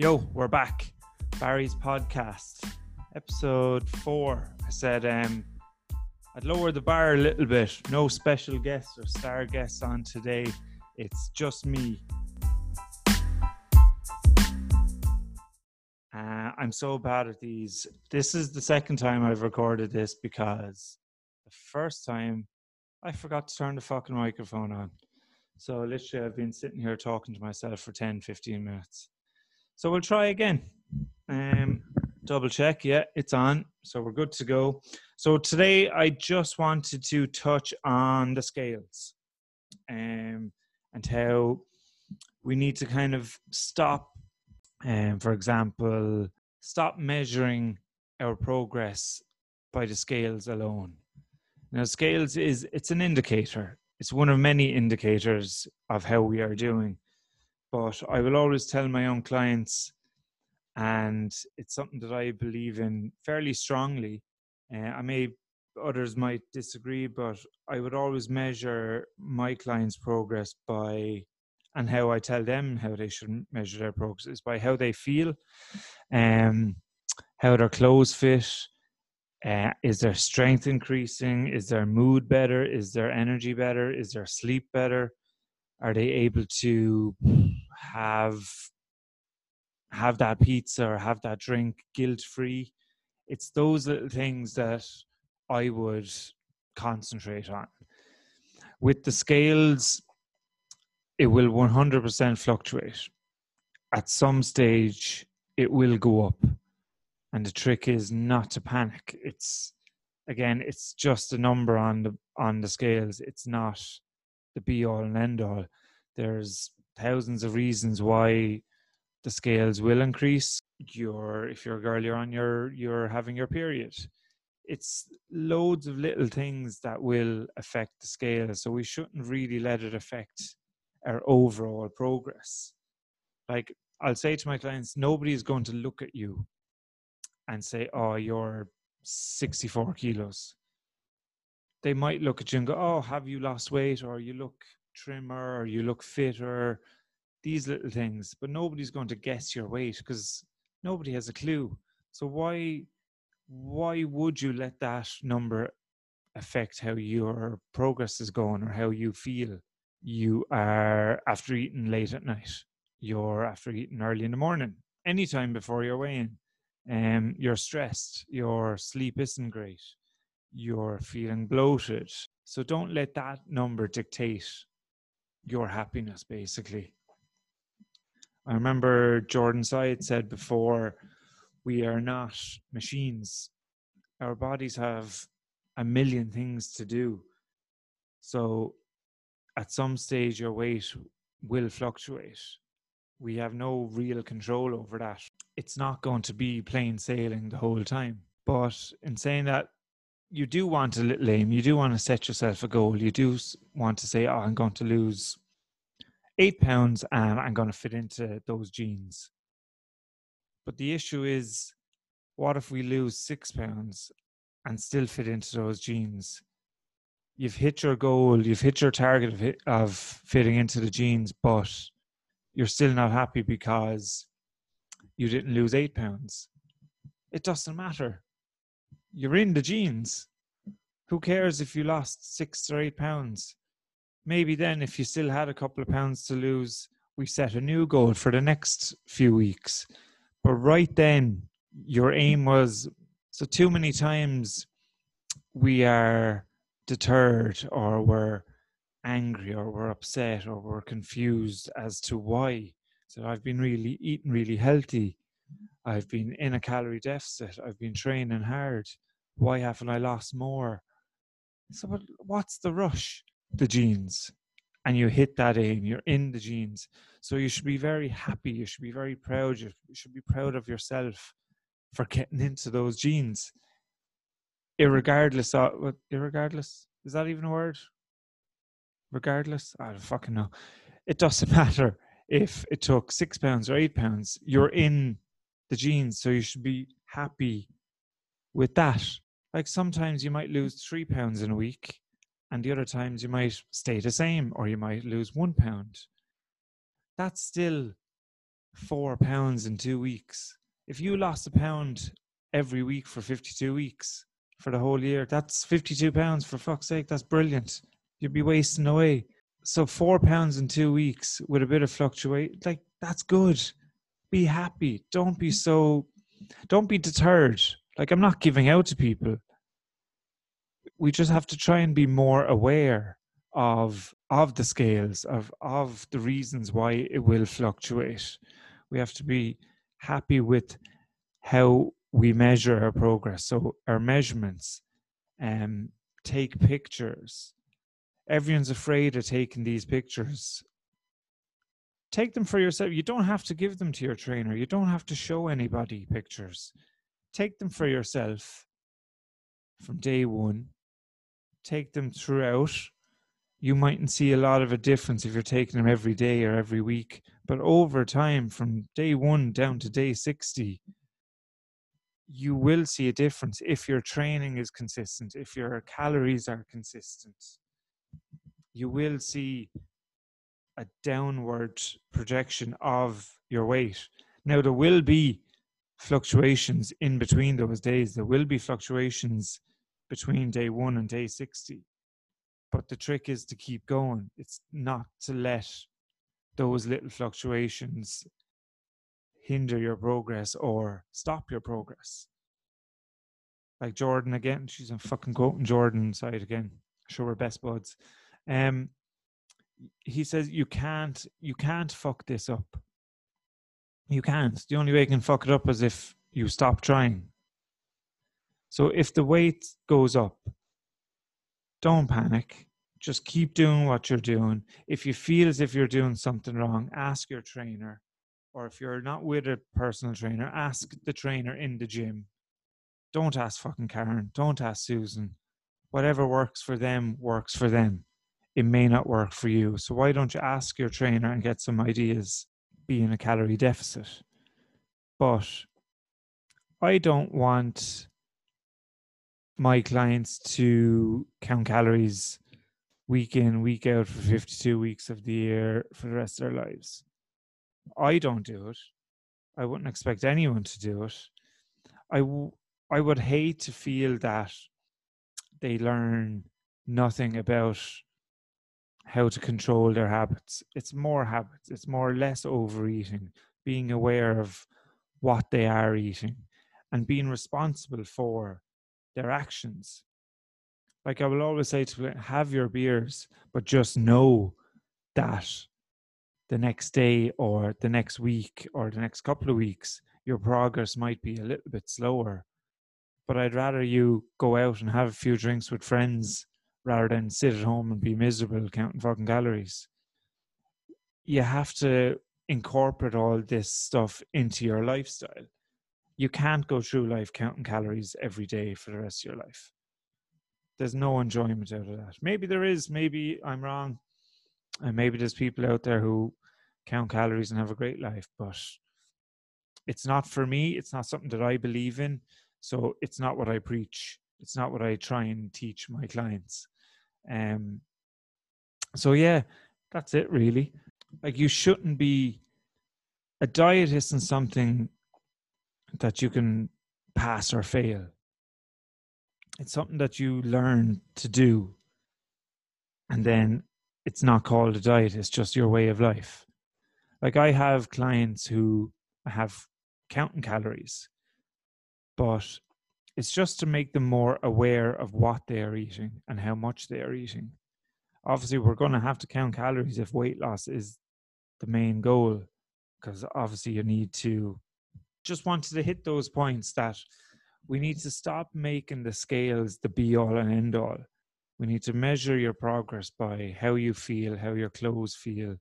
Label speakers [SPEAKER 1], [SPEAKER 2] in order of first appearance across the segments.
[SPEAKER 1] Yo, we're back. Barry's podcast, episode four. I said um, I'd lower the bar a little bit. No special guests or star guests on today. It's just me. Uh, I'm so bad at these. This is the second time I've recorded this because the first time I forgot to turn the fucking microphone on. So literally, I've been sitting here talking to myself for 10, 15 minutes. So we'll try again. Um, double check. Yeah, it's on. So we're good to go. So today I just wanted to touch on the scales um, and how we need to kind of stop, um, for example, stop measuring our progress by the scales alone. Now, scales is it's an indicator. It's one of many indicators of how we are doing but I will always tell my own clients, and it's something that I believe in fairly strongly. Uh, I may others might disagree, but I would always measure my clients' progress by and how I tell them how they should measure their progress is by how they feel, um, how their clothes fit. Uh, is their strength increasing? Is their mood better? Is their energy better? Is their sleep better? Are they able to have have that pizza or have that drink guilt free? It's those little things that I would concentrate on. With the scales, it will 100% fluctuate. At some stage, it will go up. And the trick is not to panic. It's again, it's just a number on the on the scales. It's not the be all and end all. There's thousands of reasons why the scales will increase. You're if you're a girl, you're on your you're having your period. It's loads of little things that will affect the scale. So we shouldn't really let it affect our overall progress. Like I'll say to my clients, nobody is going to look at you and say, Oh, you're 64 kilos they might look at you and go, "Oh, have you lost weight?" or "You look trimmer," or "You look fitter." These little things, but nobody's going to guess your weight because nobody has a clue. So why, why would you let that number affect how your progress is going or how you feel? You are after eating late at night. You're after eating early in the morning. Anytime before you're weighing. Um, you're stressed. Your sleep isn't great you're feeling bloated. So don't let that number dictate your happiness, basically. I remember Jordan Syatt said before, we are not machines. Our bodies have a million things to do. So at some stage, your weight will fluctuate. We have no real control over that. It's not going to be plain sailing the whole time. But in saying that, you do want a little aim. You do want to set yourself a goal. You do want to say, "Oh, I'm going to lose eight pounds, and I'm going to fit into those jeans." But the issue is, what if we lose six pounds and still fit into those jeans? You've hit your goal. You've hit your target of, hit, of fitting into the jeans, but you're still not happy because you didn't lose eight pounds. It doesn't matter you're in the jeans. Who cares if you lost six or eight pounds? Maybe then, if you still had a couple of pounds to lose, we set a new goal for the next few weeks. But right then, your mm-hmm. aim was so too many times we are deterred or we're angry or we're upset or we're confused as to why. So I've been really eating really healthy I've been in a calorie deficit. I've been training hard. Why haven't I lost more? So, what's the rush? The jeans And you hit that aim, you're in the jeans. So, you should be very happy. You should be very proud. You should be proud of yourself for getting into those jeans, Irregardless of, irregardless, is that even a word? Regardless? I don't fucking know. It doesn't matter if it took six pounds or eight pounds, you're in the jeans, So you should be happy with that. Like sometimes you might lose three pounds in a week, and the other times you might stay the same, or you might lose one pound. That's still four pounds in two weeks. If you lost a pound every week for 52 weeks for the whole year, that's 52 pounds for fuck's sake. That's brilliant. You'd be wasting away. So four pounds in two weeks with a bit of fluctuate, like that's good. Be happy. Don't be so, don't be deterred. Like I'm not giving out to people. We just have to try and be more aware of of the scales of of the reasons why it will fluctuate. We have to be happy with how we measure our progress. So our measurements um take pictures. Everyone's afraid of taking these pictures. Take them for yourself. You don't have to give them to your trainer. You don't have to show anybody pictures. Take them for yourself from day one take them throughout you mightn't see a lot of a difference if you're taking them every day or every week. But over time, from day one down to day 60, you will see a difference if your training is consistent, if your calories are consistent. You will see a downward projection of your weight. Now, there will be fluctuations in between those days. There will be fluctuations between day one and day 60 but the trick is to keep going. It's not to let those little fluctuations hinder your progress or stop your progress. Like Jordan again, she's a fucking quoting Jordan Syatt again. Sure, we're best buds. Um, he says you can't you can't fuck this up. You can't. The only way you can fuck it up is if you stop trying. So if the weight goes up, don't panic. Just keep doing what you're doing. If you feel as if you're doing something wrong, ask your trainer. Or if you're not with a personal trainer, ask the trainer in the gym. Don't ask fucking Karen. Don't ask Susan. Whatever works for them works for them. It may not work for you. So why don't you ask your trainer and get some ideas? Be in a calorie deficit. But I don't want my clients to count calories week in, week out for 52 weeks of the year for the rest of their lives. I don't do it. I wouldn't expect anyone to do it. I, w- I would hate to feel that they learn nothing about how to control their habits. It's more habits, it's more or less overeating, being aware of what they are eating, and being responsible for their actions. Like I will always say to have your beers, but just know that the next day or the next week or the next couple of weeks, your progress might be a little bit slower. But I'd rather you go out and have a few drinks with friends rather than sit at home and be miserable counting fucking calories. You have to incorporate all this stuff into your lifestyle you can't go through life counting calories every day for the rest of your life. There's no enjoyment out of that. Maybe there is, maybe I'm wrong. And maybe there's people out there who count calories and have a great life, but it's not for me. It's not something that I believe in. So it's not what I preach. It's not what I try and teach my clients. Um so yeah, that's it really. Like you shouldn't be a diet isn't something that you can pass or fail. It's something that you learn to do. And then it's not called a diet, it's just your way of life. Like I have clients who have counting calories, but it's just to make them more aware of what they are eating and how much they are eating. Obviously, we're going to have to count calories if weight loss is the main goal, because obviously you need to just wanted to hit those points that we need to stop making the scales the be all and end all. We need to measure your progress by how you feel, how your clothes feel.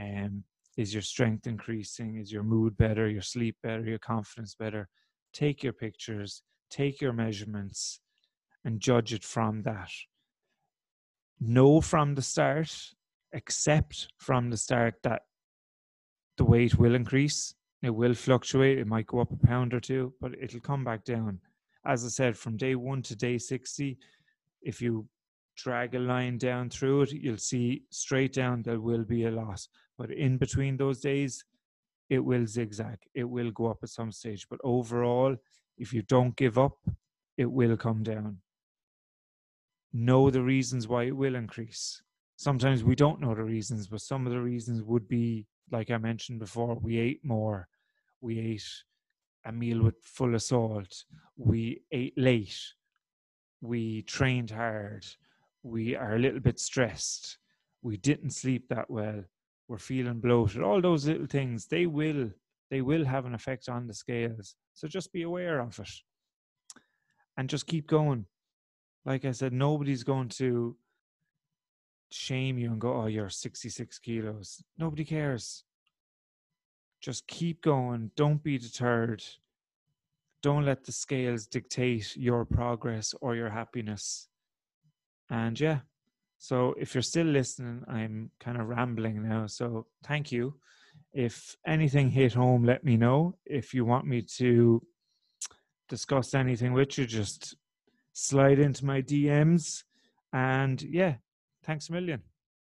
[SPEAKER 1] Um, is your strength increasing? Is your mood better? Your sleep better? Your confidence better? Take your pictures, take your measurements, and judge it from that. Know from the start, accept from the start that the weight will increase it will fluctuate. It might go up a pound or two, but it'll come back down. As I said, from day one to day 60, if you drag a line down through it, you'll see straight down there will be a loss. But in between those days, it will zigzag, it will go up at some stage. But overall, if you don't give up, it will come down. Know the reasons why it will increase. Sometimes we don't know the reasons, but some of the reasons would be, like I mentioned before, we ate more, we ate a meal with full of salt, we ate late, we trained hard, we are a little bit stressed, we didn't sleep that well, we're feeling bloated. All those little things, they will they will have an effect on the scales. So just be aware of it. And just keep going. Like I said, nobody's going to shame you and go, Oh, you're 66 kilos. Nobody cares. Just keep going. Don't be deterred. Don't let the scales dictate your progress or your happiness. And yeah, so if you're still listening, I'm kind of rambling now. So thank you. If anything hit home, let me know. If you want me to discuss anything with you, just slide into my DMs. And yeah, thanks a million.